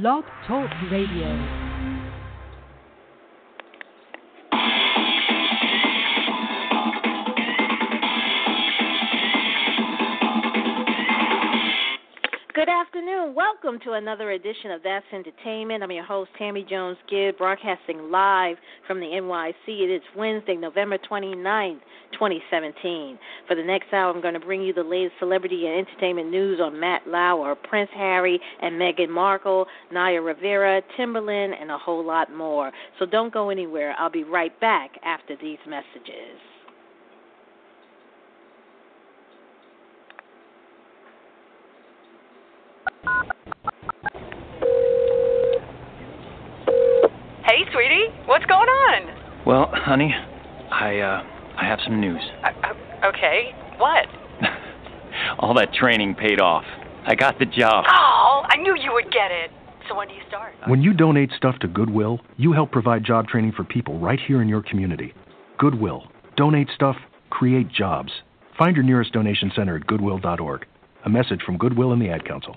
Blog Talk Radio. Afternoon. Welcome to another edition of That's Entertainment. I'm your host, Tammy Jones Gibbs, broadcasting live from the NYC. It is Wednesday, November 29th, 2017. For the next hour, I'm going to bring you the latest celebrity and entertainment news on Matt Lauer, Prince Harry and Meghan Markle, Naya Rivera, Timbaland, and a whole lot more. So don't go anywhere. I'll be right back after these messages. Hey, sweetie, what's going on? Well, honey, I uh I have some news. Uh, uh, okay, what? All that training paid off. I got the job. Oh, I knew you would get it. So when do you start? When you donate stuff to Goodwill, you help provide job training for people right here in your community. Goodwill. Donate stuff, create jobs. Find your nearest donation center at goodwill.org. A message from Goodwill and the Ad Council.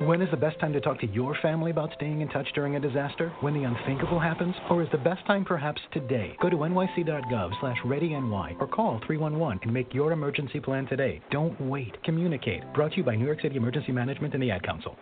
When is the best time to talk to your family about staying in touch during a disaster? When the unthinkable happens? Or is the best time perhaps today? Go to nyc.gov slash readyny or call 311 and make your emergency plan today. Don't wait. Communicate. Brought to you by New York City Emergency Management and the Ad Council.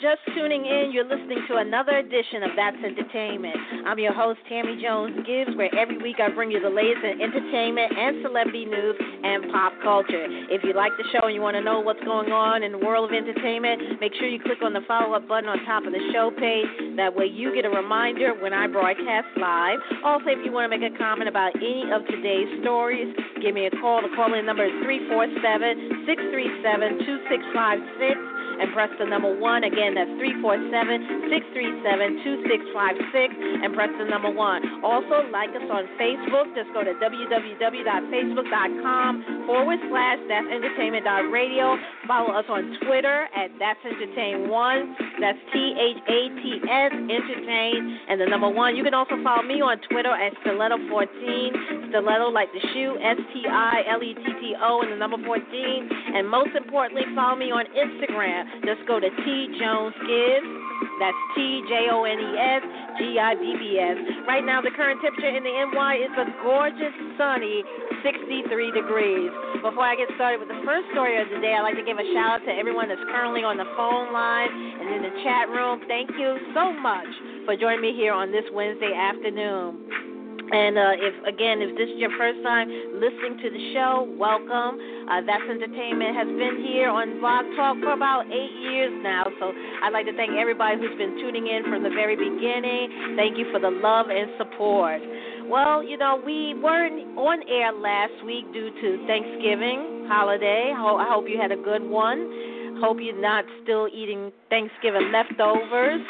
Just tuning in, you're listening to another edition of That's Entertainment. I'm your host, Tammy Jones Gibbs, where every week I bring you the latest in entertainment and celebrity news and pop culture. If you like the show and you want to know what's going on in the world of entertainment, make sure you click on the follow up button on top of the show page. That way you get a reminder when I broadcast live. Also, if you want to make a comment about any of today's stories, give me a call. The call in number is 347 637 2656 and press the number one. Again, that's 347 637 2656 and press the number one. Also, like us on Facebook. Just go to www.facebook.com forward slash that's entertainment.radio. Follow us on Twitter at that's entertain one. That's T H A T S entertain and the number one. You can also follow me on Twitter at stiletto14. Stiletto like the shoe, S T I L E T T O and the number 14. And most importantly, follow me on Instagram. Just go to T Jones Gibbs. That's T J O N E S G I B B S. Right now, the current temperature in the NY is a gorgeous, sunny 63 degrees. Before I get started with the first story of the day, I'd like to give a shout out to everyone that's currently on the phone line and in the chat room. Thank you so much for joining me here on this Wednesday afternoon. And uh, if again, if this is your first time listening to the show, welcome. Uh, That's Entertainment has been here on Blog Talk for about eight years now. So I'd like to thank everybody who's been tuning in from the very beginning. Thank you for the love and support. Well, you know, we weren't on air last week due to Thanksgiving holiday. I hope you had a good one. Hope you're not still eating Thanksgiving leftovers.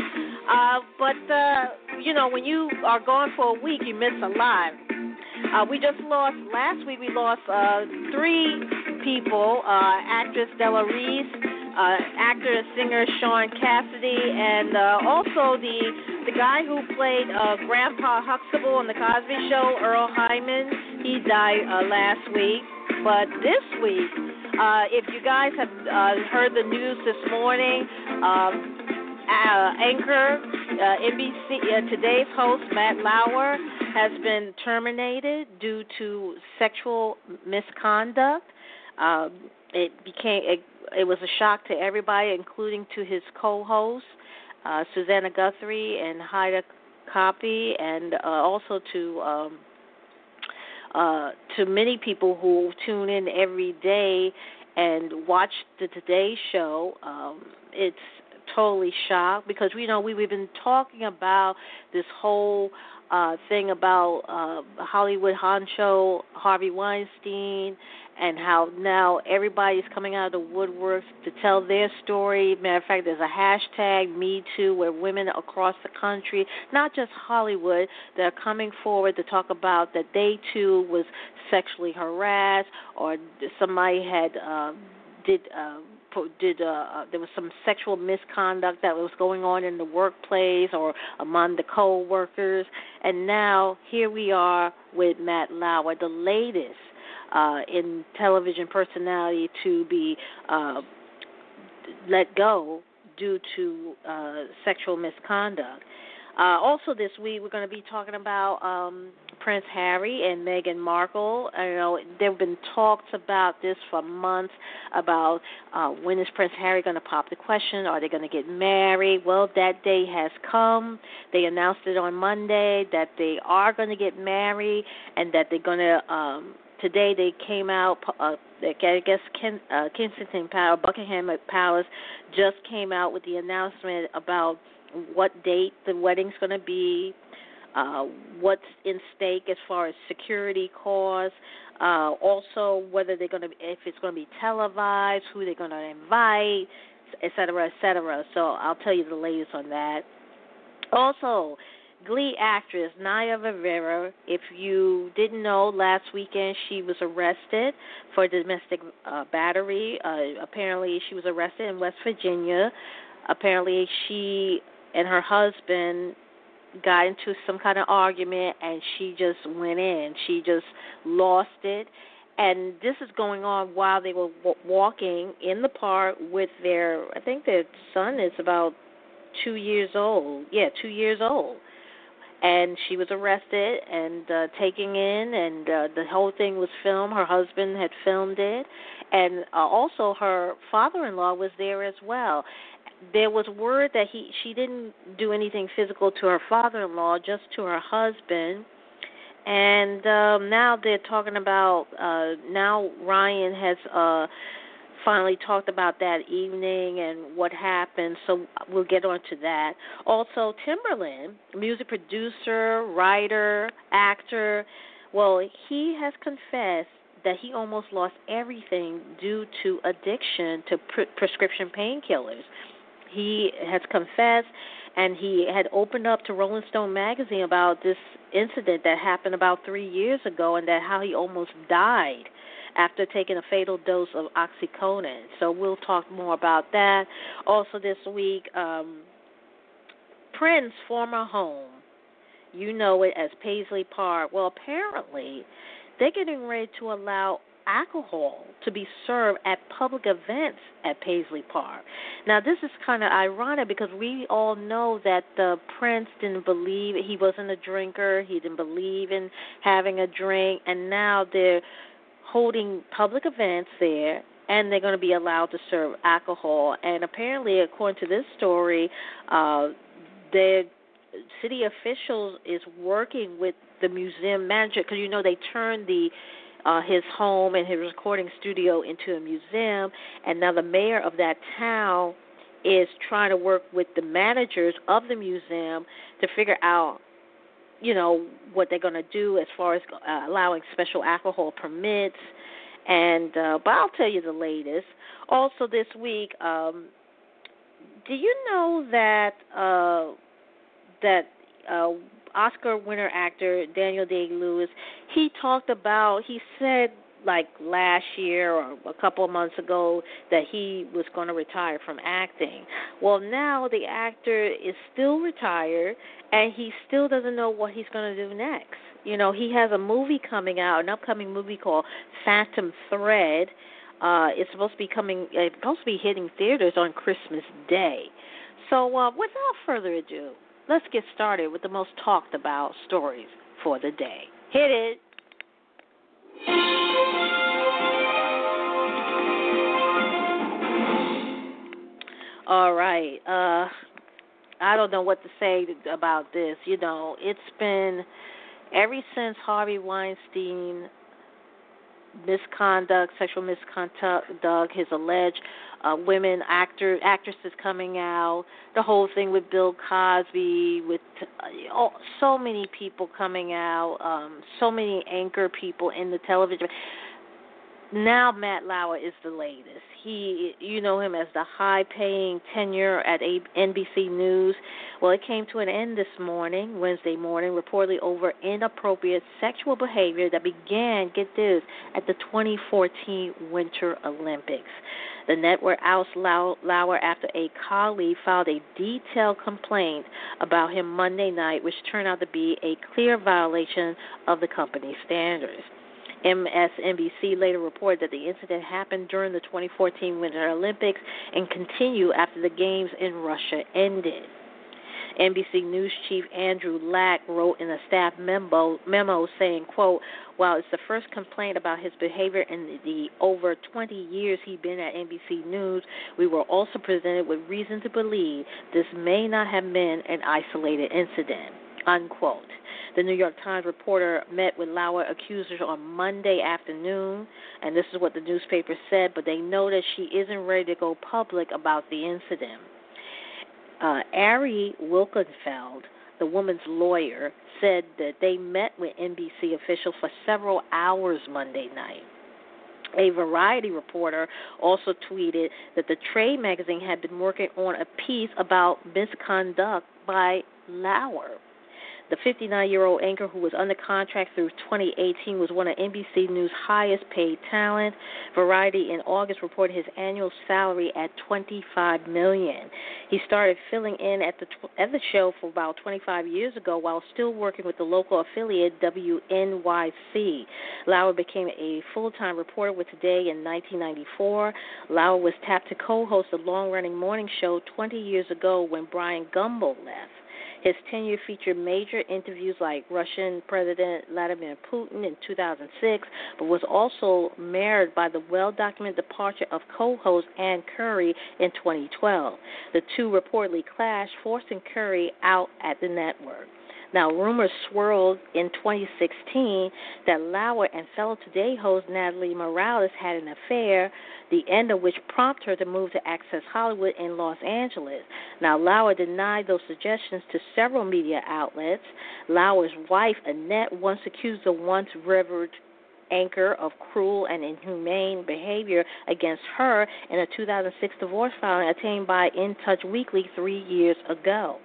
Uh, but uh, you know, when you are gone for a week, you miss a lot. Uh, we just lost last week. We lost uh, three people: uh, actress Della Reese, uh, actor and singer Sean Cassidy, and uh, also the the guy who played uh, Grandpa Huxtable on the Cosby Show, Earle Hyman. He died uh, last week. But this week, uh, if you guys have uh, heard the news this morning, um, uh, anchor uh, NBC uh, today's host Matt Lauer has been terminated due to sexual misconduct. Um, it became it, it was a shock to everybody, including to his co-hosts uh, Susanna Guthrie and Hoda Kotb, and uh, also to um, uh, to many people who tune in every day and watch the Today Show. Um, it's totally shocked because we know we, we've been talking about this whole uh, thing about uh, Hollywood honcho Harvey Weinstein and how now everybody's coming out of the woodworks to tell their story. Matter of fact, there's a hashtag Me Too where women across the country, not just Hollywood, they're coming forward to talk about that they too was sexually harassed or somebody had uh, did. Uh, did uh, uh, there was some sexual misconduct that was going on in the workplace or among the co-workers and now here we are with Matt Lauer the latest uh, in television personality to be uh, let go due to uh, sexual misconduct. Uh, also, this week we're going to be talking about um, Prince Harry and Meghan Markle. I know there have been talks about this for months about uh, when is Prince Harry going to pop the question? Are they going to get married? Well, that day has come. They announced it on Monday that they are going to get married and that they're going to um, today they came out. Uh, I guess Ken, uh, Kensington Palace, Buckingham Palace, just came out with the announcement about what date the wedding's going to be, uh, what's in stake as far as security costs, uh, also whether they're going to, if it's going to be televised, who they're going to invite, et cetera, et cetera. So I'll tell you the latest on that. Also, Glee actress Naya Rivera. If you didn't know, last weekend she was arrested for domestic uh, battery. Uh, apparently, she was arrested in West Virginia. Apparently, she and her husband got into some kind of argument, and she just went in. She just lost it. And this is going on while they were w- walking in the park with their, I think their son is about two years old. Yeah, two years old and she was arrested and uh, taken in, and uh, the whole thing was filmed. Her husband had filmed it, and uh, also her father-in-law was there as well. There was word that he she didn't do anything physical to her father-in-law, just to her husband. And um, now they're talking about uh, now Ryan has uh, finally talked about that evening and what happened, so we'll get on to that. Also, Timbaland, music producer, writer, actor, well, he has confessed that he almost lost everything due to addiction to pre- prescription painkillers. He has confessed and he had opened up to Rolling Stone magazine about this incident that happened about 3 years ago and that how he almost died after taking a fatal dose of oxycodone. So we'll talk more about that. Also this week, um, Prince's former home, you know it as Paisley Park. Well, apparently, they're getting ready to allow alcohol to be served at public events at Paisley Park. Now, this is kind of ironic because we all know that the Prince didn't believe he wasn't a drinker, he didn't believe in having a drink, and now they're holding public events there and they're going to be allowed to serve alcohol. And apparently, according to this story, uh, the city officials is working with the museum manager because you know they turned the uh, his home and his recording studio into a museum, and now the mayor of that town is trying to work with the managers of the museum to figure out you know what they're going to do as far as uh, allowing special alcohol permits. And uh but I'll tell you the latest. Also this week um do you know that uh that uh Oscar winner actor Daniel Day-Lewis he talked about he said like last year or a couple of months ago that he was going to retire from acting. Well, now the actor is still retired and he still doesn't know what he's going to do next. You know, he has a movie coming out, an upcoming movie called Phantom Thread. Uh, it's supposed to be coming. It's supposed to be hitting theaters on Christmas Day. So, uh, without further ado, let's get started with the most talked about stories for the day. Hit it. All right. Uh I don't know what to say about this. You know, it's been ever since Harvey Weinstein misconduct, sexual misconduct, his alleged uh, women actor actresses coming out, the whole thing with Bill Cosby, with uh, oh, so many people coming out, um, so many anchor people in the television now Matt Lauer is the latest. He, you know him as the high-paying tenure at NBC News. Well, it came to an end this morning, Wednesday morning, reportedly over inappropriate sexual behavior that began, get this, at the 2014 Winter Olympics. The network ousted Lauer after a colleague filed a detailed complaint about him Monday night, which turned out to be a clear violation of the company's standards. MSNBC later reported that the incident happened during the 2014 Winter Olympics and continued after the games in Russia ended. NBC News chief Andrew Lack wrote in a staff memo, memo saying, quote, while it's the first complaint about his behavior in the over 20 years he'd been at NBC News, we were also presented with reason to believe this may not have been an isolated incident, unquote. The New York Times reporter met with Lauer accusers on Monday afternoon, and this is what the newspaper said, but they know that she isn't ready to go public about the incident. Uh, Ari Wilkenfeld, the woman's lawyer, said that they met with NBC officials for several hours Monday night. A Variety reporter also tweeted that the trade magazine had been working on a piece about misconduct by Lauer. The 59 year old anchor who was under contract through 2018 was one of NBC News' highest paid talent. Variety in August reported his annual salary at 25 million. He started filling in at the at the show for about 25 years ago while still working with the local affiliate WNYC. Lauer became a full-time reporter with Today in 1994. Lauer was tapped to co-host the long-running morning show 20 years ago when Bryant Gumbel left. His tenure featured major interviews like Russian President Vladimir Putin in 2006, but was also marred by the well documented departure of co host Ann Curry in 2012. The two reportedly clashed, forcing Curry out at the network. Now, rumors swirled in 2016 that Lauer and fellow Today host Natalie Morales had an affair, the end of which prompted her to move to Access Hollywood in Los Angeles. Now, Lauer denied those suggestions to several media outlets. Lauer's wife, Annette, once accused the once revered anchor of cruel and inhumane behavior against her in a 2006 divorce filing obtained by In Touch Weekly three years ago.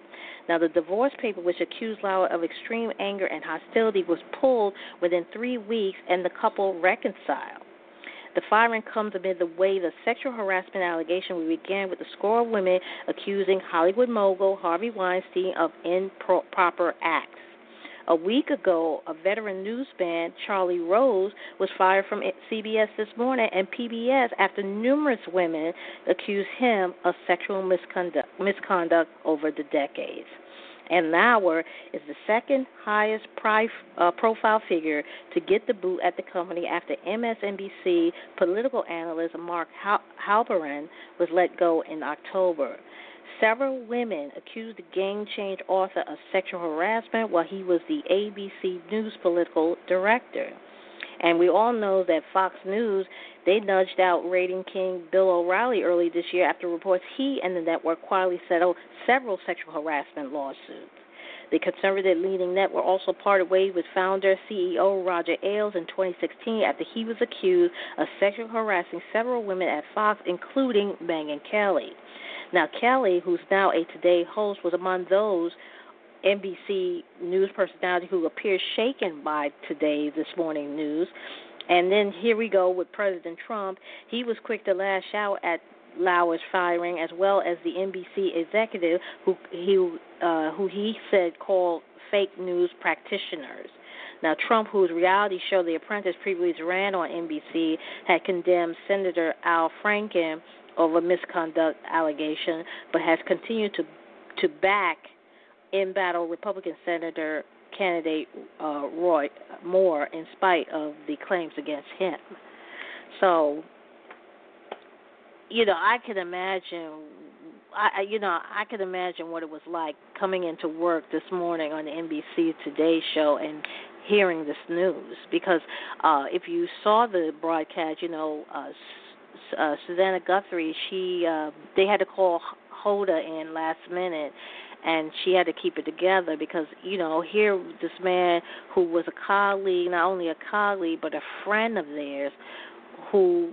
Now, the divorce paper, which accused Lauer of extreme anger and hostility, was pulled within three weeks, and the couple reconciled. The firing comes amid the wave of sexual harassment allegations we began with a score of women accusing Hollywood mogul Harvey Weinstein of improper acts. A week ago, a veteran newsman, Charlie Rose, was fired from CBS this morning and PBS after numerous women accused him of sexual misconduct, misconduct over the decades and Lauer is the second highest pri- uh, profile figure to get the boot at the company after MSNBC political analyst Mark Halperin was let go in October. Several women accused the game change author of sexual harassment while he was the ABC News political director. And we all know that Fox News they nudged out rating king Bill O'Reilly early this year after reports he and the network quietly settled several sexual harassment lawsuits. The conservative leading network also parted ways with founder CEO Roger Ailes in 2016 after he was accused of sexually harassing several women at Fox, including Megyn Kelly. Now, Kelly, who's now a Today host, was among those NBC news personality who appeared shaken by Today This Morning News. And then here we go with President Trump. He was quick to lash out at Lauer's firing, as well as the NBC executive who he uh, who he said called fake news practitioners. Now, Trump, whose reality show The Apprentice previously ran on NBC, had condemned Senator Al Franken over misconduct allegation, but has continued to to back in battle Republican Senator candidate uh, Roy Moore in spite of the claims against him. So, you know, I can imagine. I, you know, I can imagine what it was like coming into work this morning on the NBC Today show and hearing this news because uh, if you saw the broadcast, you know, uh, uh, Susanna Guthrie, she uh, they had to call Hoda in last minute, and she had to keep it together because you know here this man who was a colleague, not only a colleague but a friend of theirs, who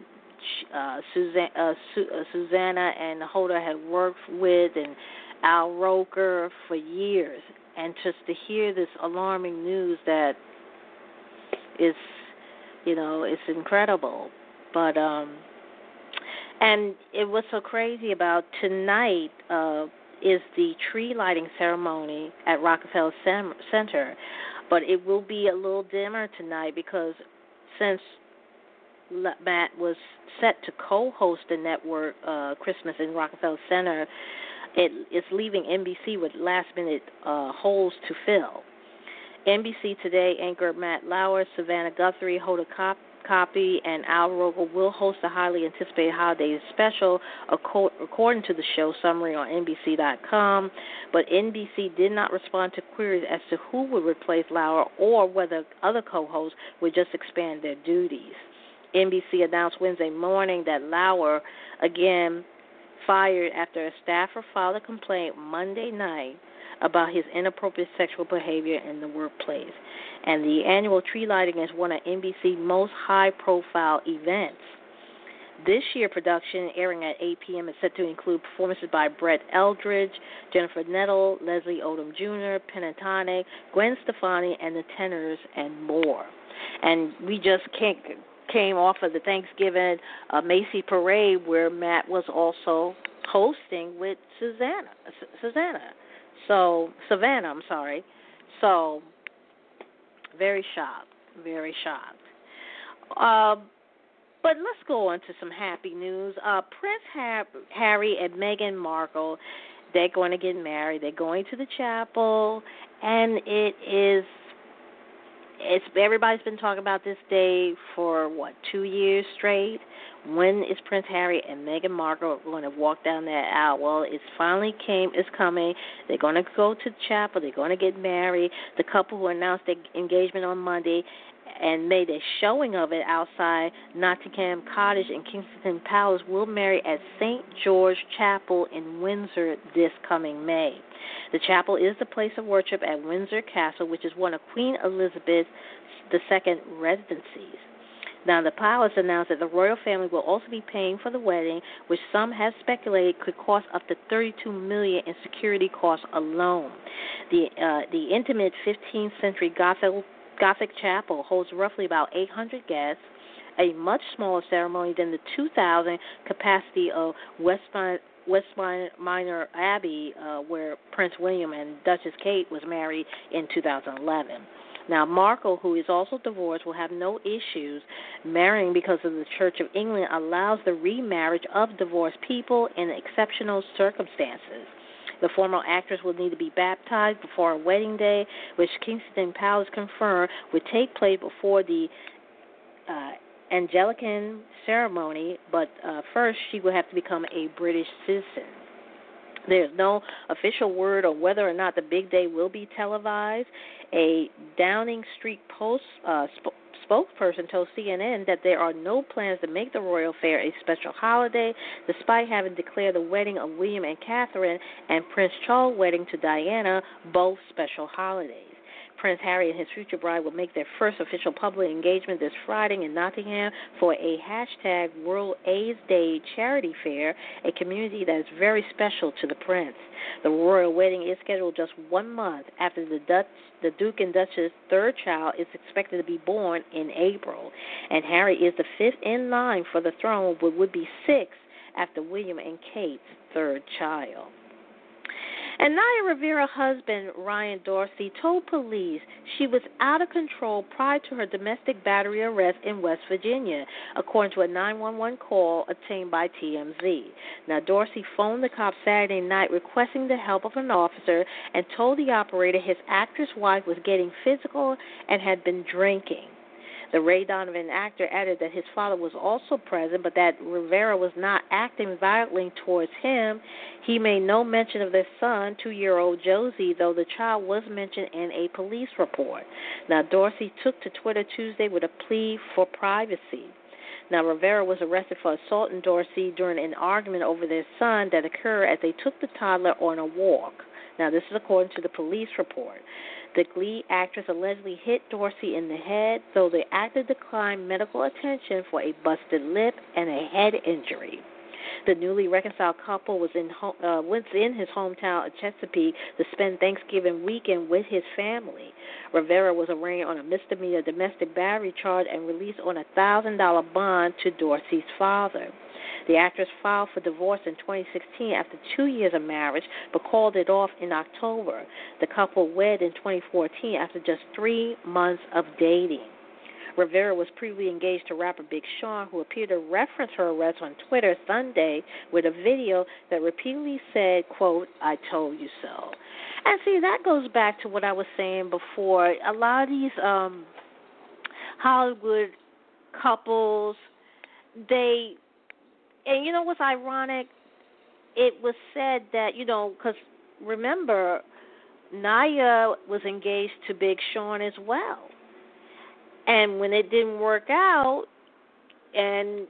uh, Suzanne, uh, Su- uh, Susanna and Hoda had worked with, and Al Roker for years, and just to hear this alarming news that is, you know, it's incredible. But um, and it was so crazy about tonight uh, is the tree lighting ceremony at Rockefeller Center, but it will be a little dimmer tonight because since Matt was set to co-host the network uh, Christmas in Rockefeller Center, it is leaving NBC with last-minute uh, holes to fill. NBC Today anchor Matt Lauer, Savannah Guthrie, Hoda Cop, Kotb, and Al Roker will host a highly anticipated holiday special, according to the show summary on NBC.com. But NBC did not respond to queries as to who would replace Lauer or whether other co hosts would just expand their duties. NBC announced Wednesday morning that Lauer, again fired after a staffer filed a complaint Monday night about his inappropriate sexual behavior in the workplace. And the annual tree lighting is one of NBC's most high profile events. This year production, airing at 8 p.m., is set to include performances by Brett Eldredge, Jennifer Nettle, Leslie Odom Jr., Pentatonix, Gwen Stefani, and the Tenors, and more. And we just can't came off of the Thanksgiving uh, Macy Parade where Matt was also hosting with Susanna. Susanna. So Savannah, I'm sorry. So very shocked, very shocked. Uh, but let's go on to some happy news. Uh, Prince ha- Harry and Meghan Markle, they're going to get married. They're going to the chapel, and it is it's everybody's been talking about this day for what two years straight. When is Prince Harry and Meghan Markle going to walk down that aisle? Well, it's finally came. It's coming. They're going to go to the chapel. They're going to get married. The couple who announced their engagement on Monday and made a showing of it outside Nottingham Cottage in Kensington Palace will marry at St. George Chapel in Windsor this coming May. The chapel is the place of worship at Windsor Castle, which is one of Queen Elizabeth II's residencies. Now, the palace announced that the royal family will also be paying for the wedding, which some have speculated could cost up to 32 million in security costs alone. The uh, the intimate 15th century Gothic Gothic chapel holds roughly about 800 guests, a much smaller ceremony than the 2,000 capacity of Westminster. Westminster Abbey, uh, where Prince William and Duchess Kate was married in 2011. Now, Markle, who is also divorced, will have no issues marrying because of the Church of England allows the remarriage of divorced people in exceptional circumstances. The former actress will need to be baptized before a wedding day, which Kensington Palace confirmed would take place before the uh, Anglican ceremony, but uh, first she will have to become a British citizen. There's no official word on whether or not the big day will be televised. A Downing Street Post uh, sp- spokesperson told CNN that there are no plans to make the royal fair a special holiday, despite having declared the wedding of William and Catherine and Prince Charles' wedding to Diana both special holidays. Prince Harry and his future bride will make their first official public engagement this Friday in Nottingham for a hashtag World AIDS Day charity fair, a community that is very special to the prince. The royal wedding is scheduled just one month after the Dutch, the Duke and Duchess' third child is expected to be born in April, and Harry is the fifth in line for the throne, but would be sixth after William and Kate's third child. And Naya Rivera's husband, Ryan Dorsey, told police she was out of control prior to her domestic battery arrest in West Virginia, according to a 911 call obtained by TMZ. Now, Dorsey phoned the cops Saturday night requesting the help of an officer and told the operator his actress wife was getting physical and had been drinking. The Ray Donovan actor added that his father was also present, but that Rivera was not acting violently towards him. He made no mention of their son, two year old Josey, though the child was mentioned in a police report. Now, Dorsey took to Twitter Tuesday with a plea for privacy. Now, Rivera was arrested for assaulting Dorsey during an argument over their son that occurred as they took the toddler on a walk. Now, this is according to the police report. The Glee actress allegedly hit Dorsey in the head, though the actor declined medical attention for a busted lip and a head injury. The newly reconciled couple was in uh, was in his hometown of Chesapeake to spend Thanksgiving weekend with his family. Rivera was arraigned on a misdemeanor domestic battery charge and released on a thousand dollar bond to Dorsey's father. The actress filed for divorce in 2016 after two years of marriage, but called it off in October. The couple wed in 2014 after just three months of dating. Rivera was previously engaged to rapper Big Sean, who appeared to reference her arrest on Twitter Sunday with a video that repeatedly said, quote, I told you so. And see, that goes back to what I was saying before. A lot of these um Hollywood couples, they, and you know what's ironic? It was said that, you know, because remember, Naya was engaged to Big Sean as well. And when it didn't work out, and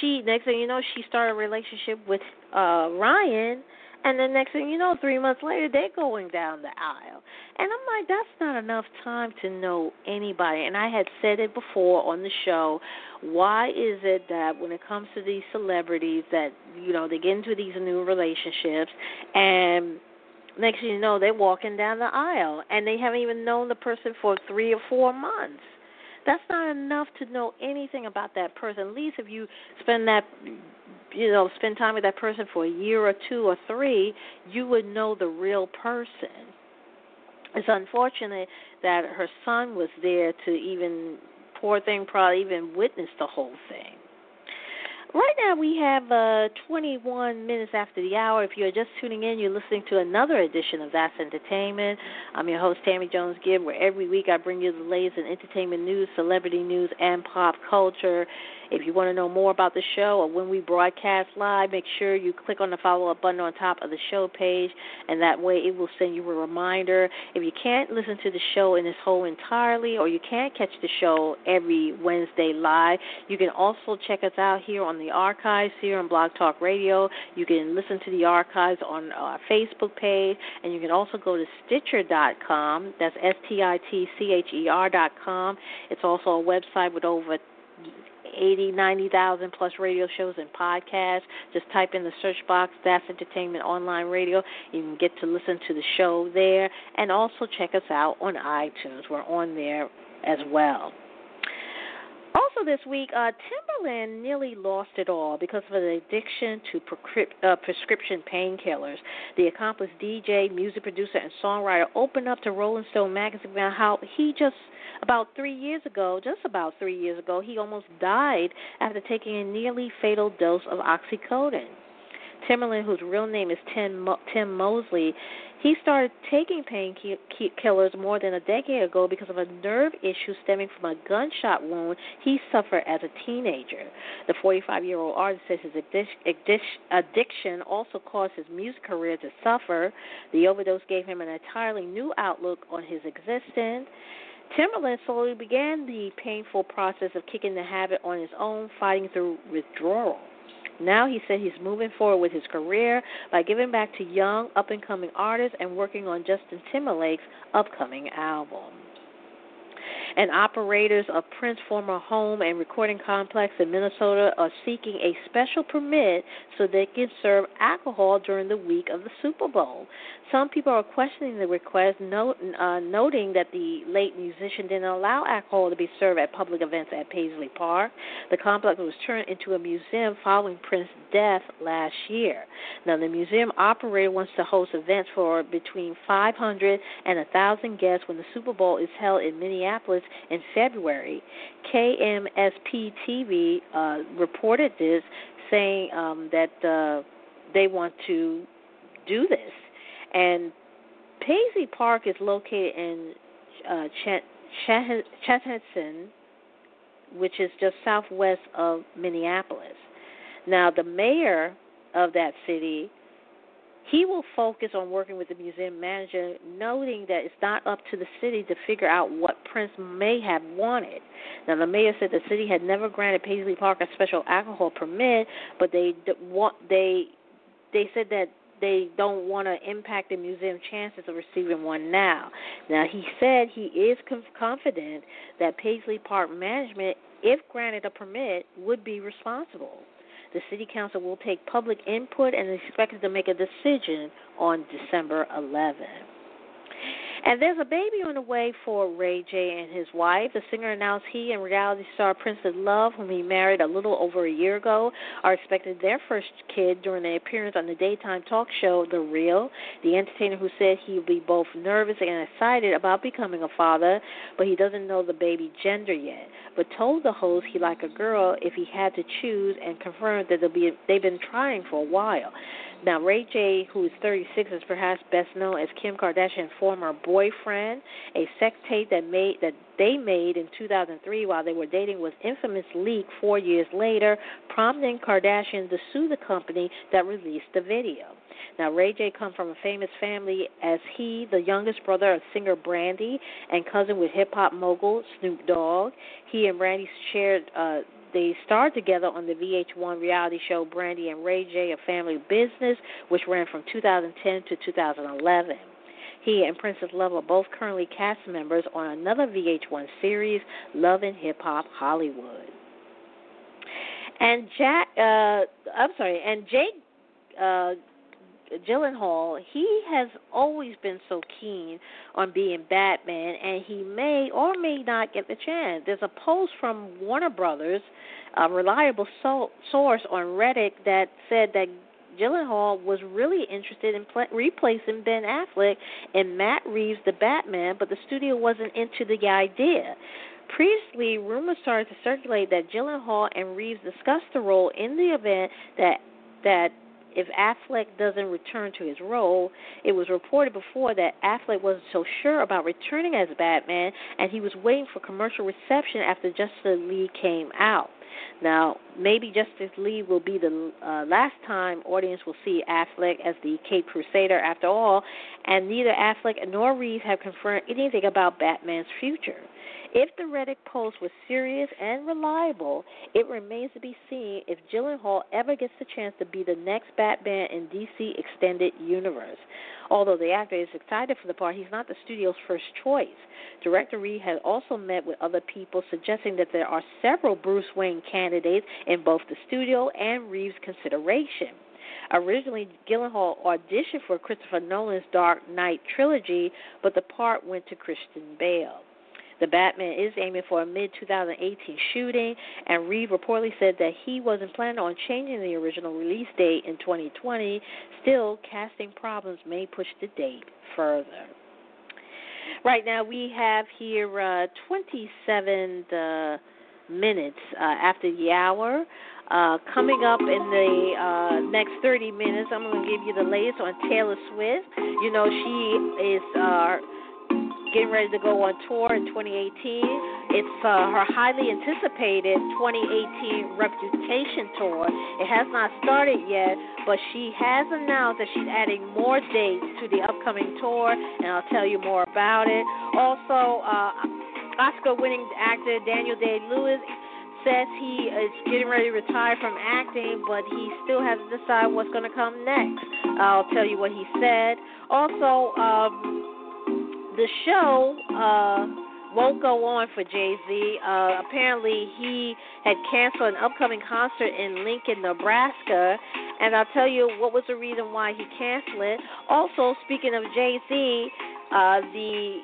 she next thing you know, she started a relationship with uh Ryan, and then next thing you know, three months later, they're going down the aisle. And I'm like, that's not enough time to know anybody. And I had said it before on the show. Why is it that when it comes to these celebrities, that you know they get into these new relationships, and next thing you know, they're walking down the aisle, and they haven't even known the person for three or four months that's not enough to know anything about that person. At least if you spend that you know, spend time with that person for a year or two or three, you would know the real person. It's unfortunate that her son was there to even poor thing probably even witness the whole thing. Right now we have uh, 21 minutes after the hour. If you're just tuning in, you're listening to another edition of That's Entertainment. I'm your host, Tammy Jones Gibbs, where every week I bring you the latest in entertainment news, celebrity news, and pop culture. If you want to know more about the show or when we broadcast live, make sure you click on the follow up button on top of the show page, and that way it will send you a reminder. If you can't listen to the show in its whole entirely, or you can't catch the show every Wednesday live, you can also check us out here on the archives here on Blog Talk Radio. You can listen to the archives on our Facebook page, and you can also go to Stitcher.com. That's S T I T C H E R.com. It's also a website with over 80, 90,000 plus radio shows and podcasts. Just type in the search box, That's Entertainment Online Radio. You can get to listen to the show there and also check us out on iTunes. We're on there as well. Also, this week, uh, Timbaland nearly lost it all because of an addiction to uh, prescription painkillers. The accomplished DJ, music producer, and songwriter opened up to Rolling Stone magazine about how he just about three years ago, just about three years ago, he almost died after taking a nearly fatal dose of oxycodone. Timbaland, whose real name is Tim, Mo- Tim Mosley, he started taking painkillers more than a decade ago because of a nerve issue stemming from a gunshot wound he suffered as a teenager. The 45 year old artist says his addiction also caused his music career to suffer. The overdose gave him an entirely new outlook on his existence. Timbaland slowly began the painful process of kicking the habit on his own, fighting through withdrawal. Now he said he's moving forward with his career by giving back to young, up and coming artists and working on Justin Timberlake's upcoming album and operators of Prince former home and recording complex in Minnesota are seeking a special permit so they can serve alcohol during the week of the Super Bowl. Some people are questioning the request, note, uh, noting that the late musician didn't allow alcohol to be served at public events at Paisley Park. The complex was turned into a museum following Prince's death last year. Now, the museum operator wants to host events for between 500 and 1,000 guests when the Super Bowl is held in Minneapolis in February. KMSP TV uh, reported this, saying um, that uh, they want to do this. And Paisley Park is located in uh, Ch- Ch- which is just southwest of Minneapolis. Now, the mayor of that city, he will focus on working with the museum manager, noting that it's not up to the city to figure out what Prince may have wanted. Now, the mayor said the city had never granted Paisley Park a special alcohol permit, but they want they they said that they don't want to impact the museum's chances of receiving one now. Now, he said he is confident that Paisley Park management, if granted a permit, would be responsible. The City Council will take public input and is expected to make a decision on December 11. And there's a baby on the way for Ray J and his wife. The singer announced he and reality star Princess Love, whom he married a little over a year ago, are expecting their first kid during an appearance on the daytime talk show The Real. The entertainer who said he'll be both nervous and excited about becoming a father, but he doesn't know the baby gender yet. But told the host he liked a girl if he had to choose and confirmed that they'll be, they've been trying for a while. Now, Ray J, who is 36, is perhaps best known as Kim Kardashian's former boyfriend. A sex tape that made that they made in 2003 while they were dating was infamous leak four years later, prompting Kardashian to sue the company that released the video. Now, Ray J comes from a famous family as he, the youngest brother of singer Brandy and cousin with hip hop mogul Snoop Dogg. He and Brandy shared uh, they starred together on the VH1 reality show Brandy and Ray J, A Family Business, which ran from 2010 to 2011. He and Princess Love are both currently cast members on another VH1 series, Love and Hip Hop Hollywood. And Jack, uh, I'm sorry, and Jake uh, Gyllenhaal, he has always been so keen on being Batman, and he may or may not get the chance. There's a post from Warner Brothers, a reliable so- source on Reddit, that said that Gyllenhaal was really interested in pl- replacing Ben Affleck in Matt Reeves' The Batman, but the studio wasn't into the idea. Previously, rumors started to circulate that Gyllenhaal and Reeves discussed the role in the event that that if Affleck doesn't return to his role, it was reported before that Affleck wasn't so sure about returning as Batman, and he was waiting for commercial reception after Justice League came out. Now, maybe Justice League will be the uh, last time audience will see Affleck as the Cape Crusader after all, and neither Affleck nor Reeves have confirmed anything about Batman's future. If the Reddit post was serious and reliable, it remains to be seen if Gyllenhaal ever gets the chance to be the next Batman in DC Extended Universe. Although the actor is excited for the part, he's not the studio's first choice. Director Reed has also met with other people, suggesting that there are several Bruce Wayne candidates in both the studio and Reeves' consideration. Originally, Gyllenhaal auditioned for Christopher Nolan's Dark Knight trilogy, but the part went to Christian Bale. The Batman is aiming for a mid 2018 shooting, and Reed reportedly said that he wasn't planning on changing the original release date in 2020. Still, casting problems may push the date further. Right now, we have here uh, 27 uh, minutes uh, after the hour. Uh, coming up in the uh, next 30 minutes, I'm going to give you the latest on Taylor Swift. You know, she is uh, getting ready to go on tour in 2018. It's uh, her highly anticipated 2018 Reputation tour. It has not started yet, but she has announced that she's adding more dates to the upcoming tour, and I'll tell you more about it. Also, uh, Oscar winning actor Daniel Day Lewis says he is getting ready to retire from acting, but he still has to decide what's going to come next. I'll tell you what he said. Also, um, the show uh, won't go on for Jay Z. Uh, apparently, he had canceled an upcoming concert in Lincoln, Nebraska, and I'll tell you what was the reason why he canceled it. Also, speaking of Jay Z, uh, the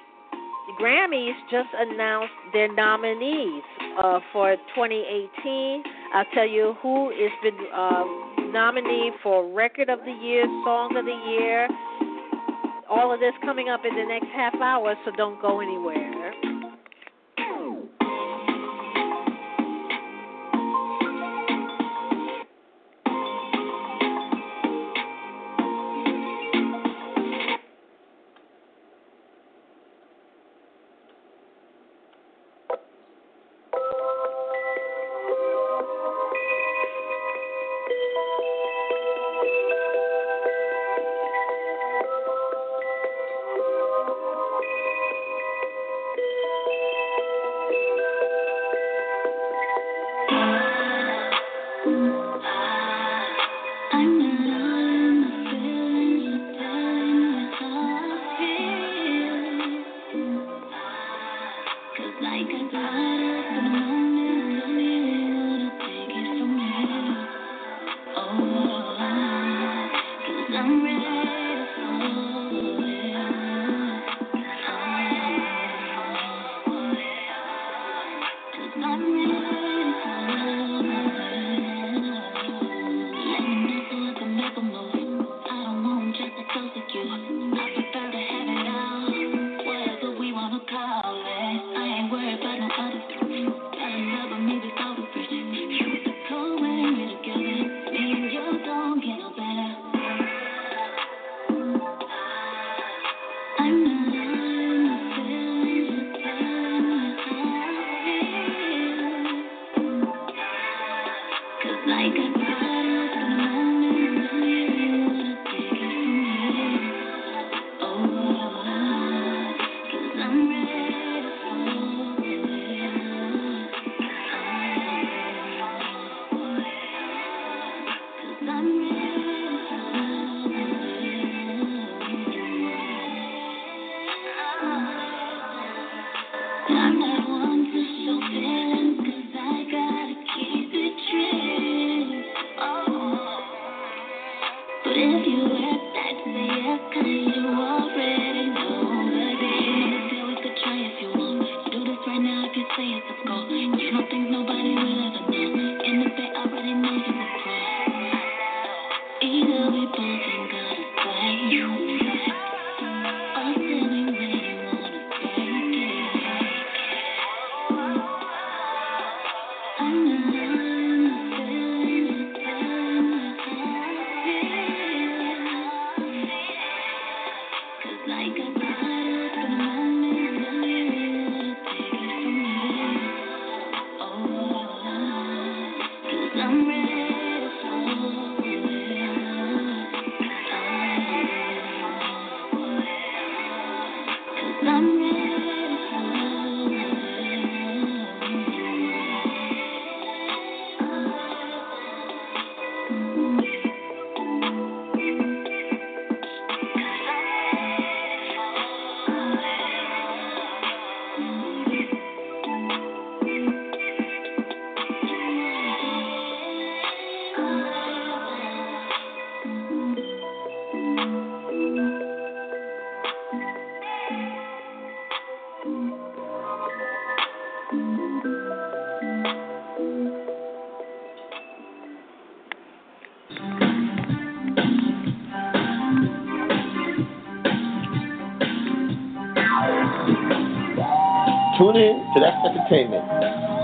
Grammys just announced their nominees uh, for 2018. I'll tell you who has been uh, for Record of the Year, Song of the Year, all of this coming up in the next half hour, so don't go anywhere.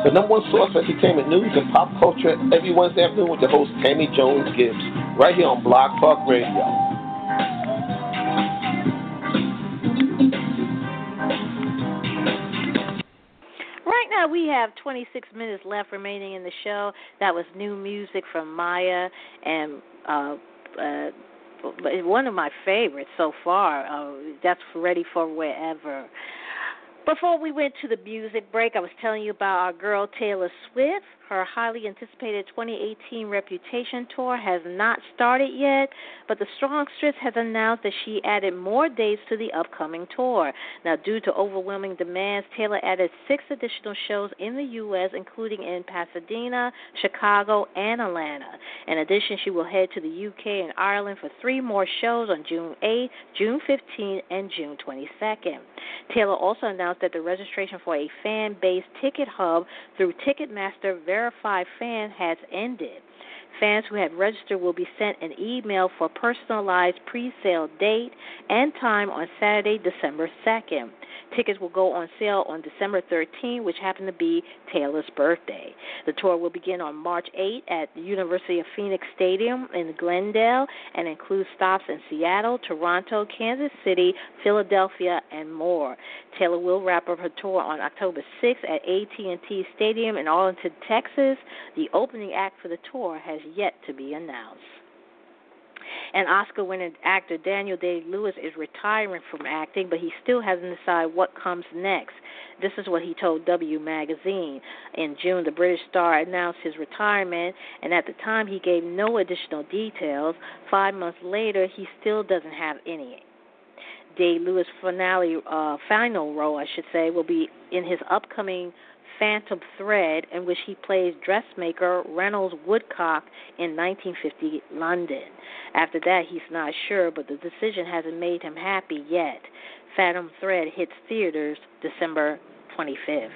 The number one source for entertainment news and pop culture every Wednesday afternoon with your host Tammy Jones Gibbs, right here on Blog Talk Radio. Right now, we have 26 minutes left remaining in the show. That was new music from Maya and uh, uh, one of my favorites so far. Uh, that's Ready for Wherever. Before we went to the music break, I was telling you about our girl Taylor Swift. Her highly anticipated 2018 Reputation tour has not started yet, but the strong Songstress has announced that she added more dates to the upcoming tour. Now, due to overwhelming demands, Taylor added six additional shows in the U.S., including in Pasadena, Chicago, and Atlanta. In addition, she will head to the UK and Ireland for three more shows on June 8, June 15, and June 22nd. Taylor also announced that the registration for a fan based ticket hub through Ticketmaster verified fan has ended. Fans who have registered will be sent an email for personalized pre sale date and time on Saturday, December 2nd. Tickets will go on sale on December 13, which happened to be Taylor's birthday. The tour will begin on March 8 at the University of Phoenix Stadium in Glendale and includes stops in Seattle, Toronto, Kansas City, Philadelphia, and more. Taylor will wrap up her tour on October 6 at AT&T Stadium in Arlington, Texas. The opening act for the tour has yet to be announced. And Oscar winning actor Daniel Day Lewis is retiring from acting, but he still hasn't decided what comes next. This is what he told W Magazine. In June, the British star announced his retirement, and at the time, he gave no additional details. Five months later, he still doesn't have any. Day Lewis' finale, uh, final role, I should say, will be in his upcoming Phantom Thread, in which he plays dressmaker Reynolds Woodcock in 1950 London. After that, he's not sure, but the decision hasn't made him happy yet. Phantom Thread hits theaters December 25th.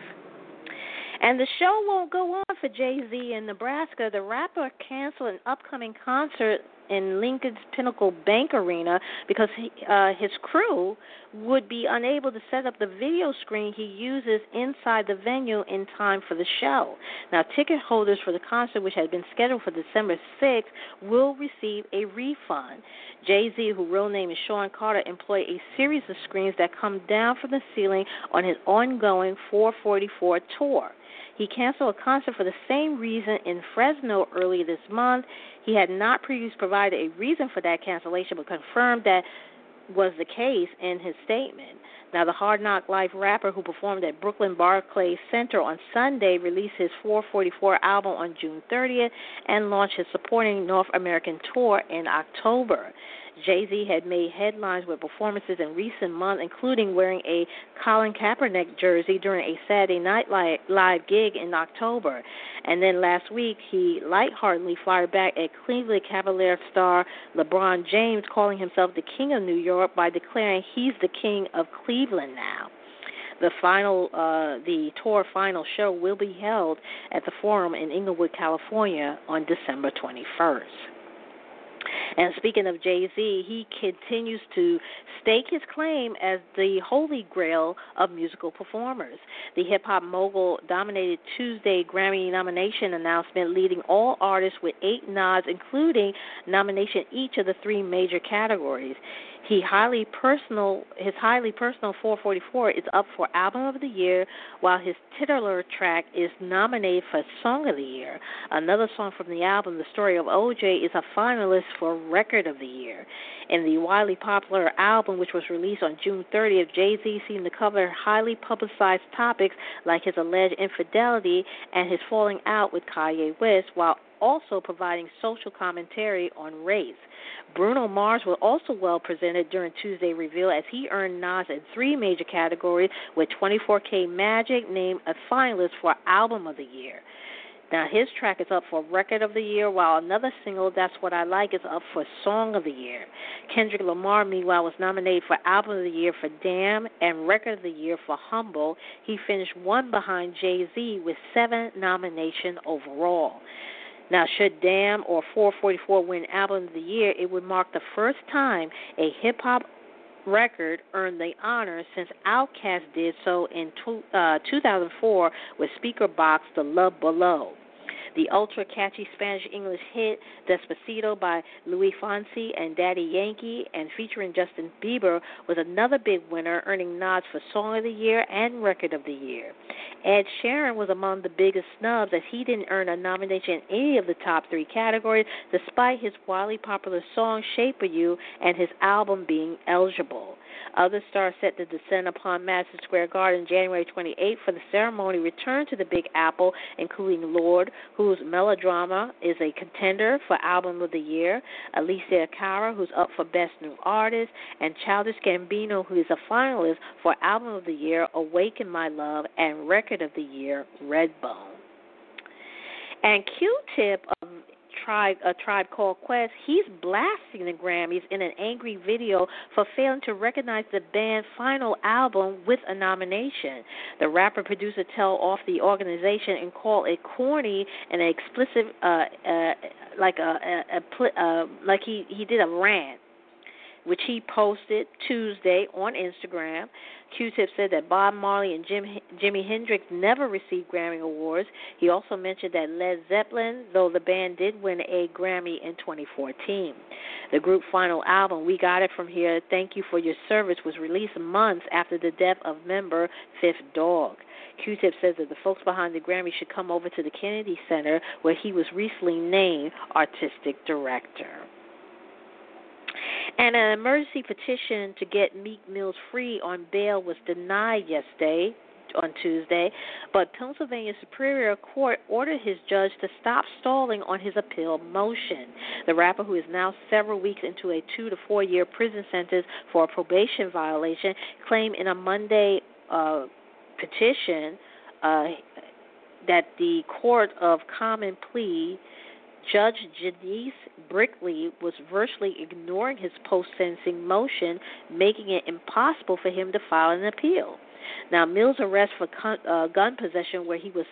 And the show won't go on for Jay Z in Nebraska. The rapper canceled an upcoming concert in Lincoln's Pinnacle Bank Arena because he, uh, his crew would be unable to set up the video screen he uses inside the venue in time for the show. Now, ticket holders for the concert, which had been scheduled for December 6th, will receive a refund. Jay Z, whose real name is Sean Carter, employed a series of screens that come down from the ceiling on his ongoing 444 tour. He canceled a concert for the same reason in Fresno earlier this month. He had not previously provided a reason for that cancellation, but confirmed that was the case in his statement. Now, the Hard Knock Life rapper who performed at Brooklyn Barclays Center on Sunday released his 444 album on June 30th and launched his supporting North American tour in October. Jay Z had made headlines with performances in recent months, including wearing a Colin Kaepernick jersey during a Saturday Night Live gig in October. And then last week, he lightheartedly fired back at Cleveland Cavalier star LeBron James, calling himself the King of New York by declaring he's the King of Cleveland now. The final, uh, the tour final show will be held at the Forum in Inglewood, California, on December 21st. And speaking of Jay Z, he continues to stake his claim as the holy grail of musical performers. The hip hop mogul dominated Tuesday Grammy nomination announcement, leading all artists with eight nods, including nomination each of the three major categories. He highly personal his highly personal 444 is up for album of the year, while his titular track is nominated for song of the year. Another song from the album, The Story of OJ, is a finalist for record of the year. In the widely popular album, which was released on June 30th, Jay Z seemed to cover highly publicized topics like his alleged infidelity and his falling out with Kanye West, while also providing social commentary on race. Bruno Mars was also well presented during Tuesday reveal as he earned nods in three major categories, with 24K Magic named a finalist for Album of the Year. Now his track is up for Record of the Year, while another single, That's What I Like, is up for Song of the Year. Kendrick Lamar, meanwhile, was nominated for Album of the Year for Damn and Record of the Year for Humble. He finished one behind Jay Z with seven nominations overall. Now, should Damn or 444 win Album of the Year, it would mark the first time a hip hop record earned the honor since Outkast did so in two, uh, 2004 with Speakerboxxx The Love Below. The ultra catchy Spanish English hit Despacito by Luis Fonsi and Daddy Yankee and featuring Justin Bieber was another big winner, earning nods for Song of the Year and Record of the Year. Ed Sheeran was among the biggest snubs as he didn't earn a nomination in any of the top three categories, despite his wildly popular song Shape of You and his album being eligible. Other stars set to descend upon Madison Square Garden January 28th for the ceremony returned to the Big Apple, including Lorde, whose melodrama is a contender for Album of the Year, Alessia Cara, who's up for Best New Artist, and Childish Gambino, who is a finalist for Album of the Year, Awaken My Love, and Record of the Year, Redbone. And Q-Tip of tribe a tribe called Quest, he's blasting the Grammys in an angry video for failing to recognize the band's final album with a nomination. The rapper producer tell off the organization and call it corny and explicit, uh, uh, like a, a, a uh, like he he did a rant which he posted Tuesday on Instagram. Q-Tip said that Bob Marley and Jim, Jimi Hendrix never received Grammy Awards. He also mentioned that Led Zeppelin, though the band did win a Grammy in 2014. The group final album, We Got It From Here, Thank You For Your Service, was released months after the death of member Phife Dawg. Q-Tip says that the folks behind the Grammy should come over to the Kennedy Center, where he was recently named artistic director. And an emergency petition to get Meek Mills free on bail was denied yesterday on Tuesday, but Pennsylvania Superior Court ordered his judge to stop stalling on his appeal motion. The rapper, who is now several weeks into a two to four year prison sentence for a probation violation, claimed in a Monday uh, petition uh, that the Court of Common Plea Judge Janice Brinkley was virtually ignoring his post sentencing motion, making it impossible for him to file an appeal. Now, Mills' arrest for uh, gun possession, where he was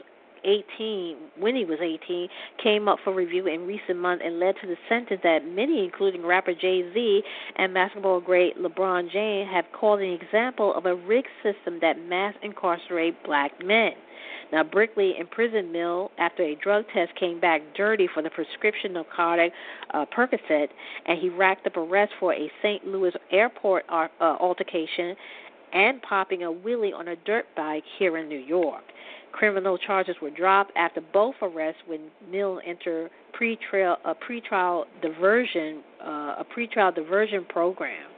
18, when he was 18, came up for review in recent months and led to the sentence that many, including rapper Jay Z and basketball great LeBron James, have called an example of a rigged system that mass incarcerates black men. Now, Brinkley imprisoned Mill after a drug test came back dirty for the prescription narcotic uh, Percocet, and he racked up arrests for a St. Louis airport uh, altercation and popping a wheelie on a dirt bike here in New York. Criminal charges were dropped after both arrests when Mill entered pre-trial a pretrial diversion uh, a pretrial diversion program.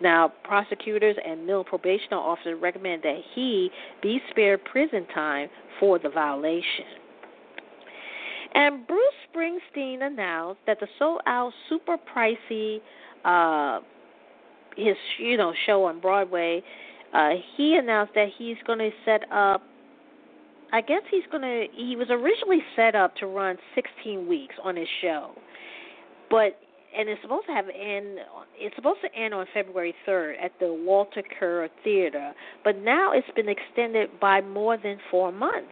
Now, prosecutors and Mill probation officers recommend that he be spared prison time for the violation. And Bruce Springsteen announced that the sold out super pricey uh, his you know show on Broadway. Uh, he announced that he's going to set up I guess he's going to. He was originally set up to run 16 weeks on his show, but and it's supposed to have end. It's supposed to end on February 3rd at the Walter Kerr Theater, but now it's been extended by more than four months.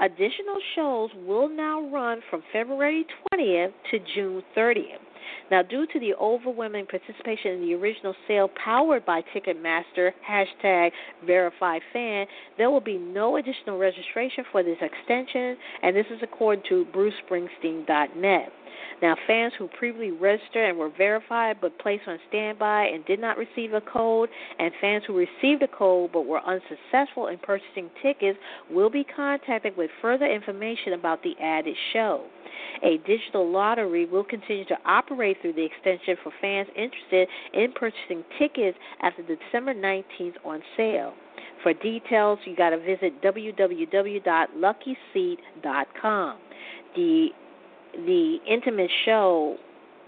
Additional shows will now run from February 20th to June 30th. Now, due to the overwhelming participation in the original sale powered by Ticketmaster, hashtag verified fan, there will be no additional registration for this extension, and this is according to BruceSpringsteen.net. Now, fans who previously registered and were verified but placed on standby and did not receive a code, and fans who received a code but were unsuccessful in purchasing tickets will be contacted with further information about the added show. A digital lottery will continue to operate through the extension for fans interested in purchasing tickets after December 19th on sale. For details, you got to visit www.luckyseat.com. The the intimate show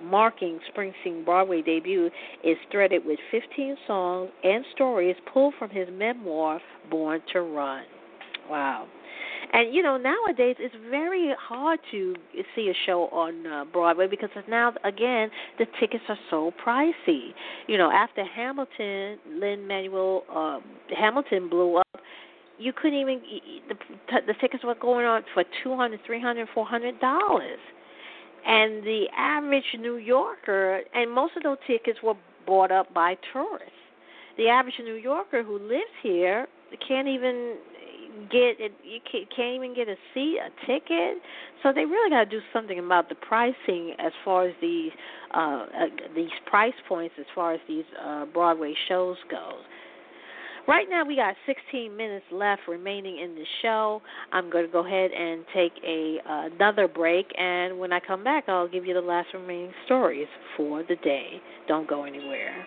marking Springsteen's Broadway debut is threaded with 15 songs and stories pulled from his memoir, Born to Run. Wow. And you know nowadays it's very hard to see a show on uh, Broadway because now again the tickets are so pricey. You know after Hamilton, Lin Manuel uh, Hamilton blew up. You couldn't even the the tickets were going on for two hundred, three hundred, four hundred dollars and the average New Yorker, and most of those tickets were bought up by tourists. The average New Yorker who lives here can't even get. You can't even get a seat, a ticket. So they really got to do something about the pricing as far as these uh, uh, these price points as far as these uh, Broadway shows goes. Right now, we got 16 minutes left remaining in the show. I'm going to go ahead and take a uh, another break, and when I come back, I'll give you the last remaining stories for the day. Don't go anywhere.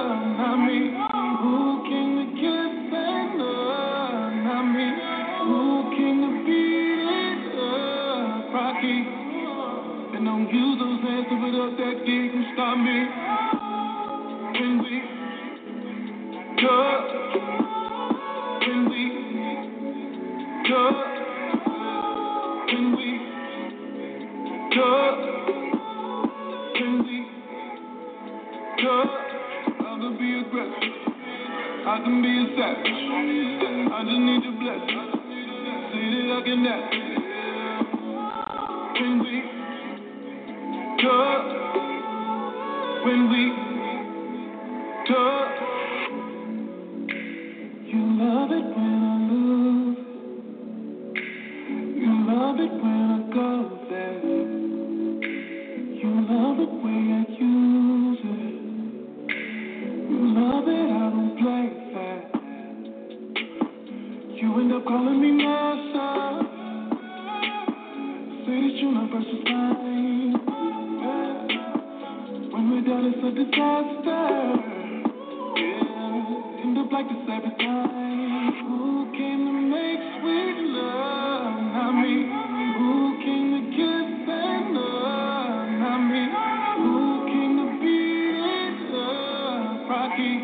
Rocky.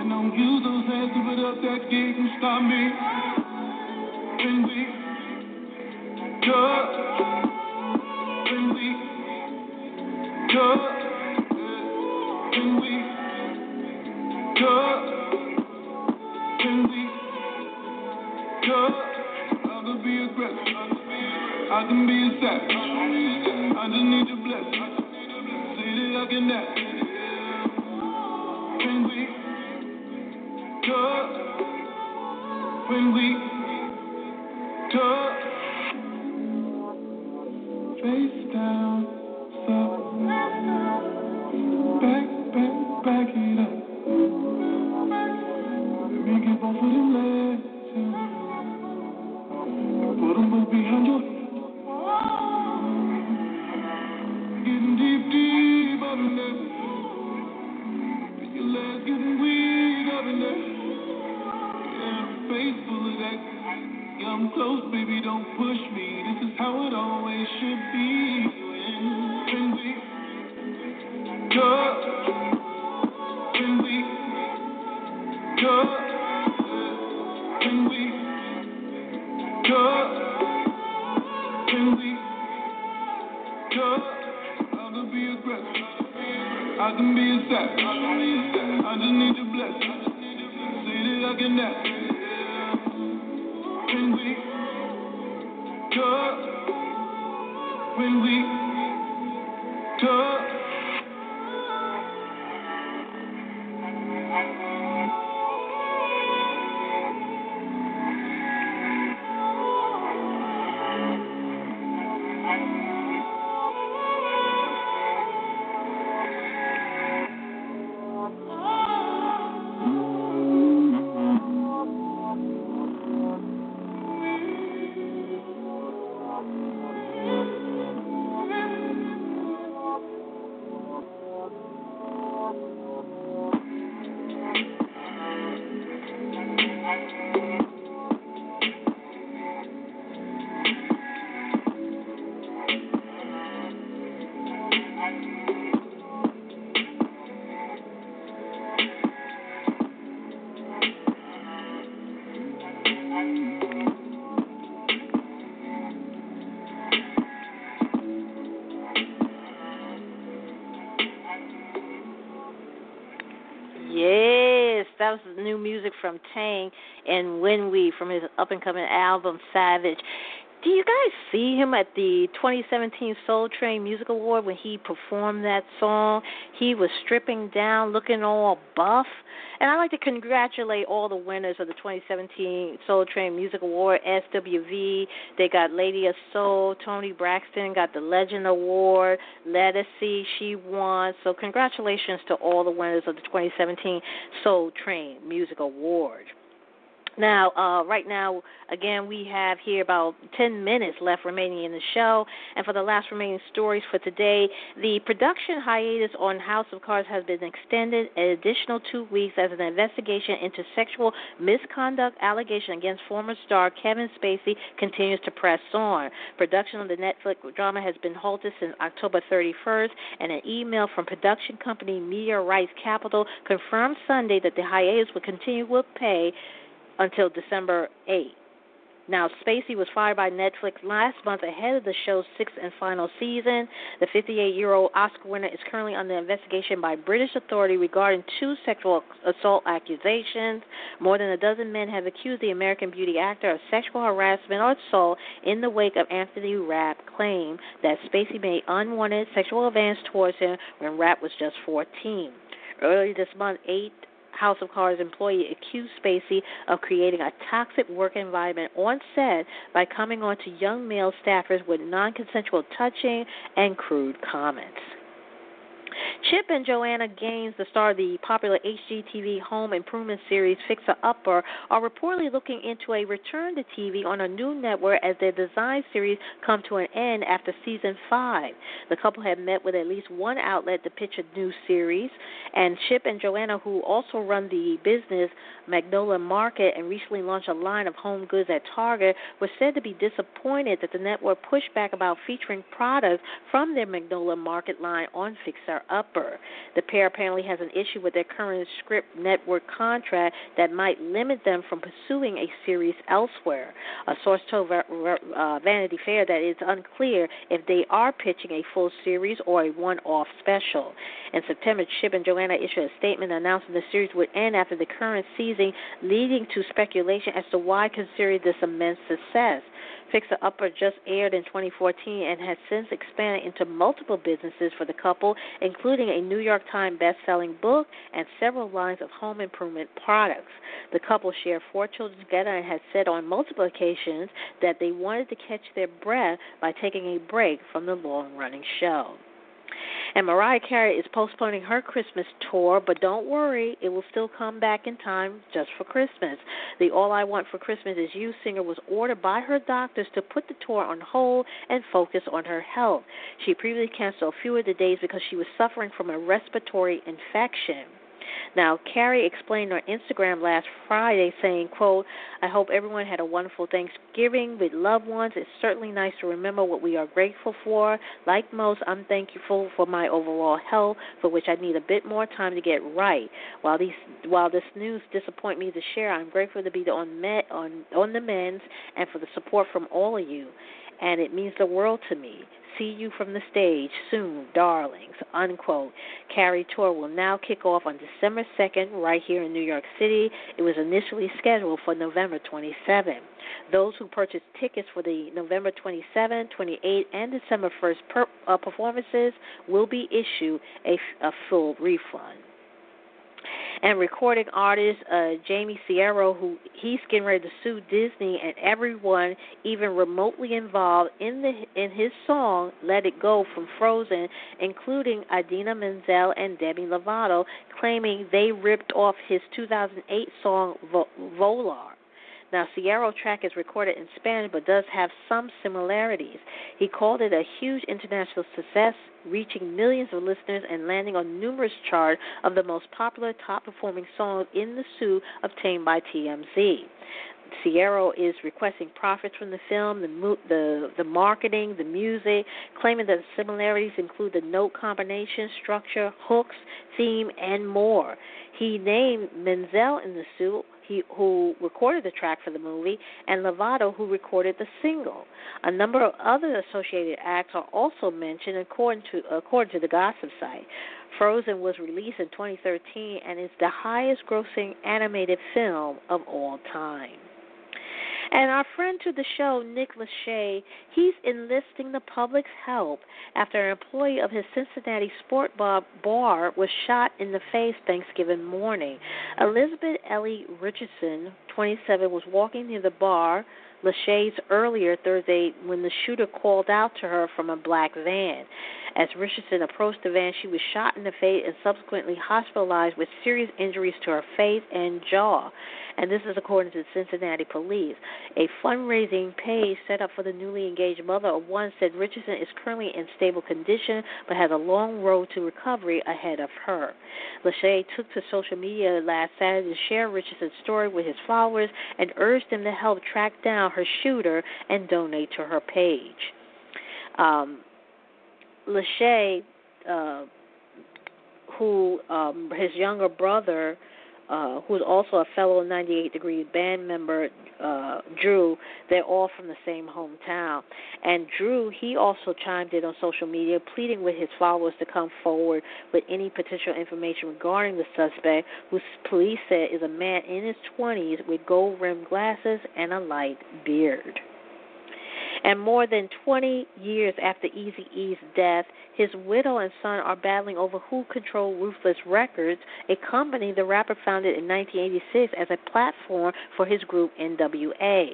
And don't use those hands to put up that gate and stop me. When we touch, music from Tank and When We from his up and coming album Savage. Do you guys see him at the 2017 Soul Train Music Award when he performed that song? He was stripping down, looking all buff. And I'd like to congratulate all the winners of the 2017 Soul Train Music Award, SWV. They got Lady of Soul, Toni Braxton got the Legend Award, Ledisi, she won. So congratulations to all the winners of the 2017 Soul Train Music Award. Now, uh, right now, again, we have here about 10 minutes left remaining in the show. And for the last remaining stories for today, the production hiatus on House of Cards has been extended an additional two weeks as an investigation into sexual misconduct allegation against former star Kevin Spacey continues to press on. Production of the Netflix drama has been halted since October 31st, and an email from production company Media Rights Capital confirmed Sunday that the hiatus will continue with pay until December 8th. Now, Spacey was fired by Netflix last month ahead of the show's sixth and final season. The 58 year old Oscar winner is currently under investigation by British authority regarding two sexual assault accusations. More than a dozen men have accused the American beauty actor of sexual harassment or assault in the wake of Anthony Rapp's claim that Spacey made unwanted sexual advances towards him when Rapp was just 14. Earlier this month, eight House of Cards employee accused Spacey of creating a toxic work environment on set by coming on to young male staffers with non consensual touching and crude comments. Chip and Joanna Gaines, the star of the popular HGTV home improvement series Fixer Upper, are reportedly looking into a return to TV on a new network as their design series come to an end after season five. The couple have met with at least one outlet to pitch a new series, and Chip and Joanna, who also run the business Magnolia Market and recently launched a line of home goods at Target, were said to be disappointed that the network pushed back about featuring products from their Magnolia Market line on Fixer Upper. The pair apparently has an issue with their current Scripps network contract that might limit them from pursuing a series elsewhere. A source told uh, Vanity Fair that it's unclear if they are pitching a full series or a one off special. In September, Chip and Joanna issued a statement announcing the series would end after the current season, leading to speculation as to why consider this immense success. Fixer Upper just aired in 2014 and has since expanded into multiple businesses for the couple, including a New York Times best-selling book and several lines of home improvement products. The couple share four children together and has said on multiple occasions that they wanted to catch their breath by taking a break from the long-running show. And Mariah Carey is postponing her Christmas tour, but don't worry, it will still come back in time just for Christmas. The All I Want for Christmas Is You singer was ordered by her doctors to put the tour on hold and focus on her health. She previously canceled a few of the days because she was suffering from a respiratory infection. Now, Carey explained on Instagram last Friday, saying, "quote I hope everyone had a wonderful Thanksgiving with loved ones. It's certainly nice to remember what we are grateful for. Like most, I'm thankful for my overall health, for which I need a bit more time to get right. While these, while this news disappoint me to share, I'm grateful to be on met on on the men's and for the support from all of you, and it means the world to me see you from the stage soon, darlings. Unquote. Carey Tour will now kick off on December 2nd right here in New York City. It was initially scheduled for November 27. Those who purchased tickets for the November 27, 28, and December 1st per, uh, performances will be issued a, a full refund and recording artist uh, Jamie Ciero, who he's getting ready to sue Disney and everyone even remotely involved in the in his song "Let It Go" from Frozen, including Idina Menzel and Demi Lovato, claiming they ripped off his 2008 song Volar. Now, Ciero track is recorded in Spanish but does have some similarities. He called it a huge international success, reaching millions of listeners and landing on numerous charts of the most popular top performing songs in the suit obtained by TMZ. Ciero is requesting profits from the film, the the the marketing, the music, claiming that the similarities include the note combination, structure, hooks, theme, and more. He named Menzel in the suit he, who recorded the track for the movie, and Lovato, who recorded the single. A number of other associated acts are also mentioned according to according to the gossip site. Frozen was released in 2013 and is the highest grossing animated film of all time. And our friend to the show, Nick Lachey, he's enlisting the public's help after an employee of his Cincinnati sport bar, was shot in the face Thanksgiving morning. Elizabeth Ellie Richardson, 27, was walking near the bar Lachey's earlier Thursday when the shooter called out to her from a black van. As Richardson approached the van, she was shot in the face and subsequently hospitalized with serious injuries to her face and jaw. And this is according to the Cincinnati police. A fundraising page set up for the newly engaged mother of one said Richardson is currently in stable condition but has a long road to recovery ahead of her. Lachey took to social media last Saturday to share Richardson's story with his followers and urged them to help track down her shooter and donate to her page. Um, Lachey, uh, who um, his younger brother uh, who's also a fellow 98 Degree band member, uh, Drew. They're all from the same hometown. And Drew, he also chimed in on social media, pleading with his followers to come forward with any potential information regarding the suspect, who police said is a man in his 20s with gold rimmed glasses and a light beard. And more than 20 years after Eazy-E's death, his widow and son are battling over who controlled Ruthless Records, a company the rapper founded in 1986 as a platform for his group NWA.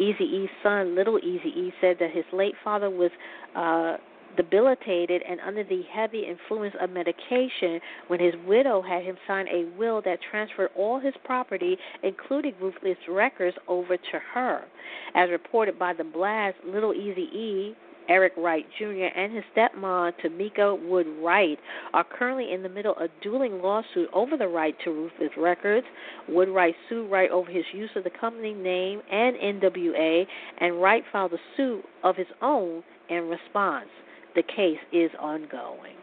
Eazy-E's son, Little Easy E, said that his late father was uh, debilitated and under the heavy influence of medication when his widow had him sign a will that transferred all his property, including Ruthless Records, over to her. As reported by The Blast, Little Easy E, Eric Wright Jr. and his stepmom, Tomica Wood Wright, are currently in the middle of dueling lawsuit over the right to Ruthless Records. Wood Wright sued Wright over his use of the company name and NWA, and Wright filed a suit of his own in response the case is ongoing.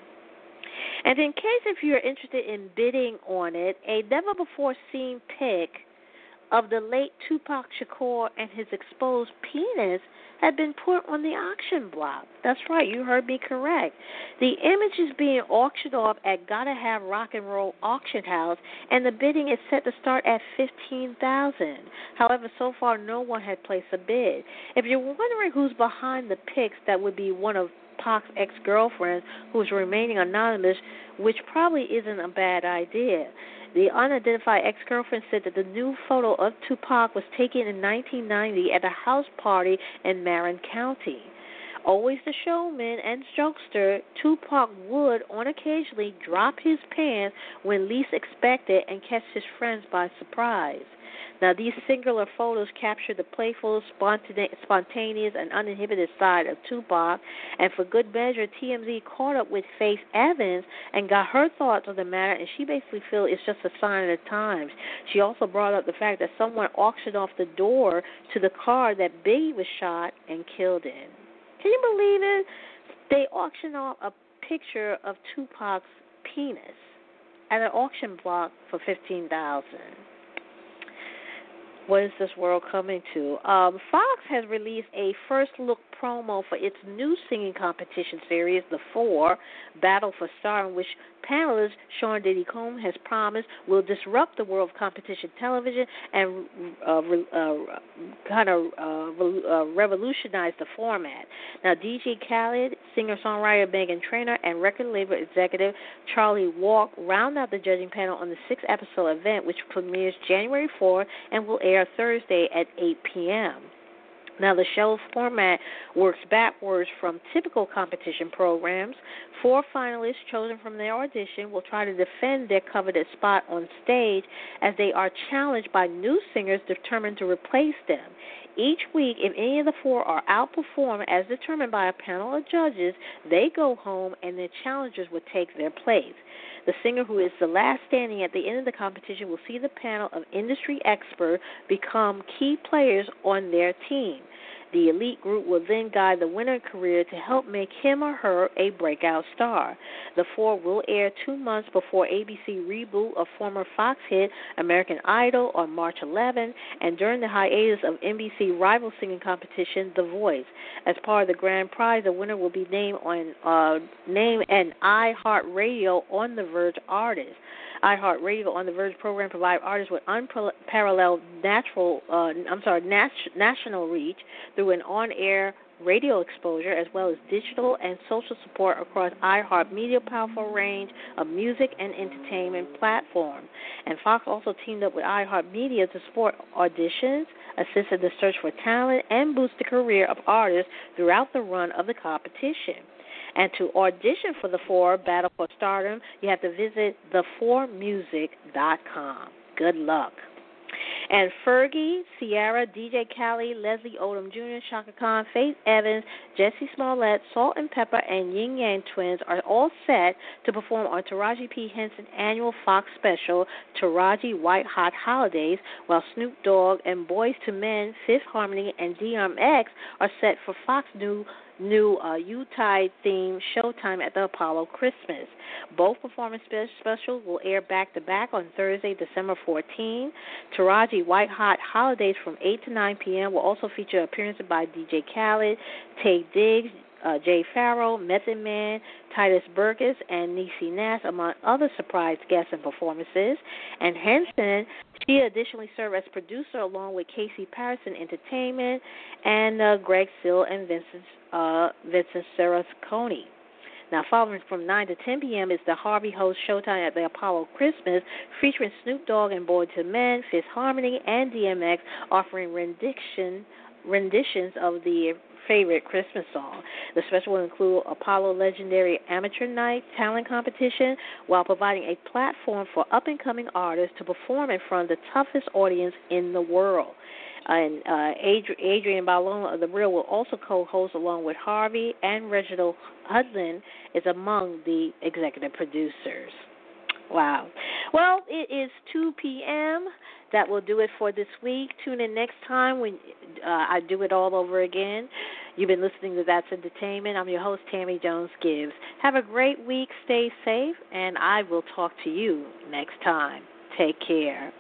And in case if you're interested in bidding on it, a never before seen pic of the late Tupac Shakur and his exposed penis had been put on the auction block. That's right, you heard me correct. The image is being auctioned off at Gotta Have Rock and Roll Auction House, and the bidding is set to start at fifteen thousand. However, so far no one had placed a bid. If you're wondering who's behind the pics, that would be one of Pac's ex girlfriend, who is remaining anonymous, which probably isn't a bad idea. The unidentified ex girlfriend said that the new photo of Tupac was taken in 1990 at a house party in Marin County. Always the showman and jokester, Tupac would on occasionally drop his pants when least expected and catch his friends by surprise. Now, these singular photos capture the playful, spontaneous, and uninhibited side of Tupac. And for good measure, TMZ caught up with Faith Evans and got her thoughts on the matter, and she basically feels it's just a sign of the times. She also brought up the fact that someone auctioned off the door to the car that Biggie was shot and killed in. Can you believe it? They auctioned off a picture of Tupac's penis at an auction block for fifteen thousand what is this world coming to? Um, Fox has released a first look promo for its new singing competition series, The Four Battle for Star, in which panelist Sean Diddy Combs has promised will disrupt the world of competition television and uh, uh, kind of uh, uh, revolutionize the format. Now, DJ Khaled, singer songwriter Meghan Trainor, and record label executive Charlie Walk round out the judging panel on the six episode event, which premieres January 4 and will air Thursday at 8 p.m. Now, the show format works backwards from typical competition programs. Four finalists chosen from their audition will try to defend their coveted spot on stage as they are challenged by new singers determined to replace them. Each week, if any of the four are outperformed as determined by a panel of judges, they go home and their challengers will take their place. The singer who is the last standing at the end of the competition will see the panel of industry experts become key players on their team. The elite group will then guide the winner career to help make him or her a breakout star. The four will air two months before ABC reboot of former Fox hit American Idol on March 11, and during the hiatus of NBC rival singing competition The Voice. As part of the grand prize, the winner will be named on uh, named an iHeartRadio on the Verge artist iHeartRadio on the Verge program provide artists with unparalleled natural, uh, I'm sorry, nat- national reach through an on-air radio exposure as well as digital and social support across iHeartMedia powerful range of music and entertainment platforms. And Fox also teamed up with iHeartMedia to support auditions, assist in the search for talent, and boost the career of artists throughout the run of the competition. And to audition for the four Battle for Stardom, you have to visit the4music.com. Good luck. And Fergie, Ciara, DJ Khaled, Leslie Odom Jr., Chaka Khan, Faith Evans, Jussie Smollett, Salt-N-Pepa, and Ying Yang Twins are all set to perform on Taraji P. Henson's annual Fox special, Taraji White Hot Holidays, while Snoop Dogg and Boyz II Men, Fifth Harmony, and DMX are set for Fox new new uh, Yuletide themed Showtime at the Apollo Christmas. Both performance specials will air back to back on Thursday, December 14. Taraji White Hot Holidays from 8 to 9 p.m. will also feature appearances by DJ Khaled, Taye Diggs, uh, Jay Pharoah, Method Man, Tituss Burgess, and Niecy Nash, among other surprise guests and performances. And Henson, she additionally served as producer along with Casey Patterson Entertainment and uh, Greg Seal and Vincent uh, Vincent Saraconi. Now, following from 9 to 10 p.m. is the Harvey Host Showtime at the Apollo Christmas, featuring Snoop Dogg and Boyz II Men, Fifth Harmony, and DMX, offering rendition renditions of the favorite Christmas song. The special will include Apollo Legendary Amateur Night talent competition while providing a platform for up and coming artists to perform in front of the toughest audience in the world. And uh, Adrienne Bailon of The Real will also co host along with Harvey, and Reginald Hudlin is among the executive producers. Wow. Well, it is 2 p.m. That will do it for this week. Tune in next time when uh, I do it all over again. You've been listening to That's Entertainment. I'm your host, Tammy Jones Gibbs. Have a great week. Stay safe, and I will talk to you next time. Take care.